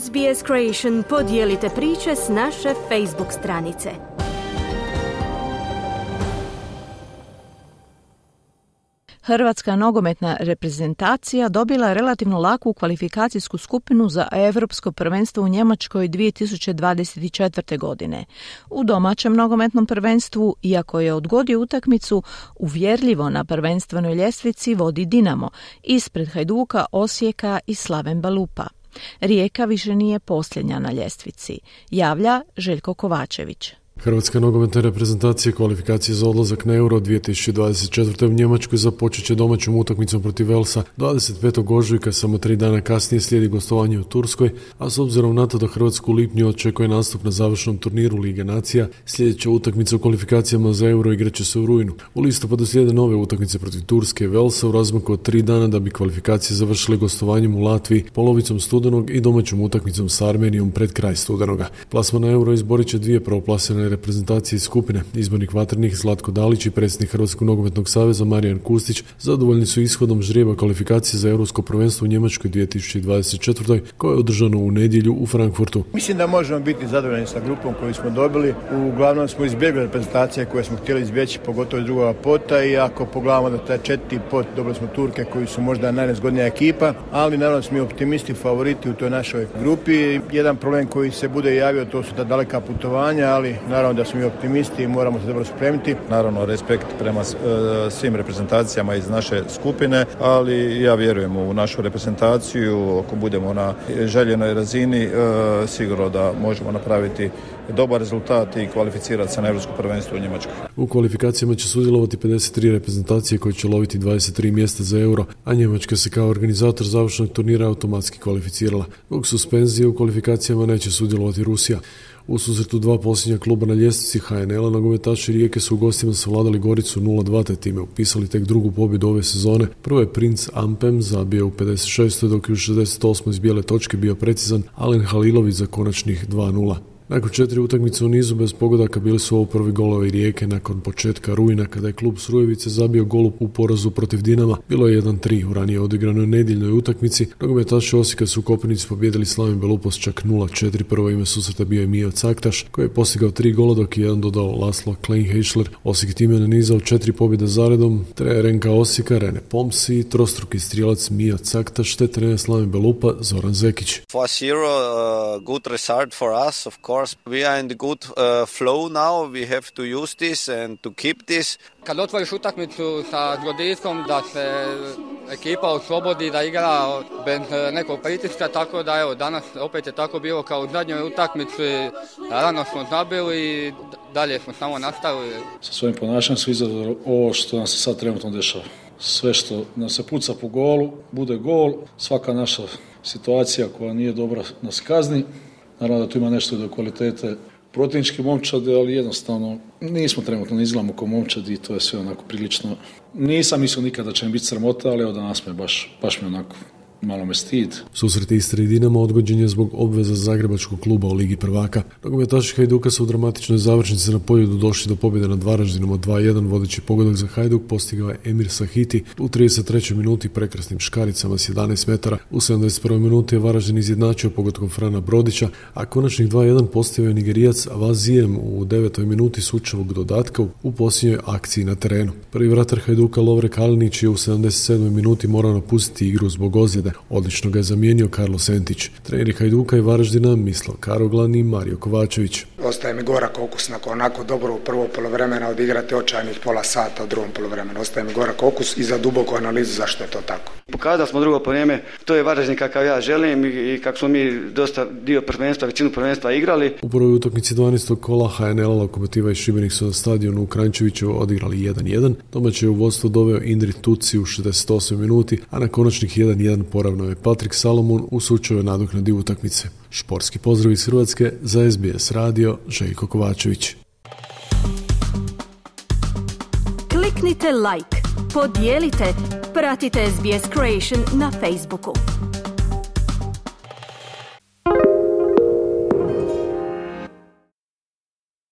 SBS Creation podijelite priče s naše Facebook stranice. Hrvatska nogometna reprezentacija dobila relativno laku kvalifikacijsku skupinu za Europsko prvenstvo u Njemačkoj 2024. godine. U domaćem nogometnom prvenstvu, iako je odgodio utakmicu, uvjerljivo na prvenstvenoj ljestvici vodi Dinamo, ispred Hajduka, Osijeka i Slaven Balupa. Rijeka više nije posljednja na ljestvici, javlja Željko Kovačević. Hrvatska nogometna reprezentacija kvalifikacije za odlazak na Euro 2024. u Njemačkoj započet će domaćom utakmicom protiv Velsa 25. ožujka, samo tri dana kasnije slijedi gostovanje u Turskoj, a s obzirom na to da Hrvatsku u lipnju očekuje nastup na završnom turniru Lige Nacija, sljedeća utakmica u kvalifikacijama za Euro igraće se u rujnu. U listopadu slijede nove utakmice protiv Turske i Velsa u razmaku od tri dana da bi kvalifikacije završile gostovanjem u Latviji, polovicom studenog i domaćom utakmicom s Armenijom pred kraj studenoga. Plasma na Euro izborit će dvije prvoplasene reprezentacije skupine. Izbornik vatrenih Zlatko Dalić i predsjednik Hrvatskog nogometnog saveza Marijan Kustić zadovoljni su ishodom žrijeba kvalifikacije za Europsko prvenstvo u Njemačkoj 2024. koje je održano u nedjelju u Frankfurtu. Mislim da možemo biti zadovoljni sa grupom koju smo dobili. Uglavnom smo izbjegli reprezentacije koje smo htjeli izbjeći, pogotovo iz drugog pota i ako pogledamo da taj četiri pot dobili smo Turke koji su možda najnezgodnija ekipa, ali naravno smo optimisti, favoriti u toj našoj grupi. Jedan problem koji se bude javio to su ta daleka putovanja, ali Naravno da smo i optimisti i moramo se dobro spremiti. Naravno respekt prema e, svim reprezentacijama iz naše skupine, ali ja vjerujem u našu reprezentaciju. Ako budemo na željenoj razini, e, sigurno da možemo napraviti dobar rezultat i kvalificirati se na Europsko prvenstvo u Njemačkoj. U kvalifikacijama će sudjelovati 53 reprezentacije koje će loviti 23 mjesta za euro, a Njemačka se kao organizator završnog turnira automatski kvalificirala. Zbog suspenzije u kvalifikacijama neće sudjelovati Rusija. U susretu dva posljednja kluba na ljestvici HNL-a nogometaši Rijeke su u gostima savladali Goricu 0-2 te time upisali tek drugu pobjedu ove sezone. Prvo je Princ Ampem zabio u 56. dok je u 68. iz bijele točke bio precizan Alen Halilović za konačnih 2-0. Nakon četiri utakmice u nizu bez pogodaka bili su ovo prvi golovi Rijeke nakon početka rujna kada je klub Srujevice zabio gol u porazu protiv Dinama. Bilo je 1-3 u ranije odigranoj nedjeljnoj utakmici. Nogometaši Osijeka su u Kopinici pobjedili Slavim Belupos čak 0-4. Prvo ime susreta bio je Mio Caktaš koji je postigao tri gola dok je jedan dodao Laslo Kleinheischler. Osijek time nanizao četiri pobjede zaredom. Trener Renka Osijeka, Rene Pomsi, trostruki strijelac Mio Caktaš te trener Slavim Belupa Zoran Zekić. 4-0, uh, good result for us, of course course, we are in the good uh, flow now. We have to use this and to keep this. Kad otvoriš utakmicu sa Grodiskom da se ekipa oslobodi da igra bez nekog pritiska, tako da evo danas opet je tako bilo kao u zadnjoj utakmici, rano smo zabili i dalje smo samo nastavili. Sa svojim ponašanjem su izazvali ovo što nam se sad trenutno dešava. Sve što nam se puca po golu, bude gol, svaka naša situacija koja nije dobra nas kazni, Naravno da tu ima nešto do kvalitete protivničke momčade, ali jednostavno nismo trenutno, ne izgledamo kao i to je sve onako prilično. Nisam mislio nikada da će mi biti sramota, ali evo danas me baš, baš mi onako malo me stid. Susret Istre i odgođen je zbog obveza Zagrebačkog kluba u Ligi prvaka. Nogometaši Hajduka su u dramatičnoj završnici na pobjedu došli do pobjede nad Varaždinom od 2-1. Vodeći pogodak za Hajduk postigao je Emir Sahiti u 33. minuti prekrasnim škaricama s 11 metara. U 71. minuti je Varaždin izjednačio pogodkom Frana Brodića, a konačnih 2-1 postavio je Nigerijac Avazijem u 9. minuti sučavog dodatka u posljednjoj akciji na terenu. Prvi vratar Hajduka Lovre Kalinić je u 77. minuti morao napustiti igru zbog ozljede. Odlično ga je zamijenio Karlo Sentić. Treneri Hajduka i Varaždina Mislav Karoglan i Mario Kovačević. Ostaje mi gorak okus nakon onako dobro u prvo polovremena odigrati očajnih pola sata u drugom polovremenu. Ostaje mi gorak okus i za duboku analizu zašto je to tako. Pokazali smo drugo vrijeme, to je Varaždin kakav ja želim i kako smo mi dosta dio prvenstva, većinu prvenstva igrali. U prvoj utakmici 12. kola HNL Lokomotiva i Šibenik su na stadionu u Krančeviću odigrali 1-1. Domaće je u vodstvo doveo Indri Tuci u 68 minuti, a na konačnih 1-1 poravno je Patrik Salomon u slučaju nadoknadi utakmice. Šporski pozdrav iz Hrvatske za SBS radio Željko Kovačević. Kliknite like, podijelite, pratite SBS Creation na Facebooku.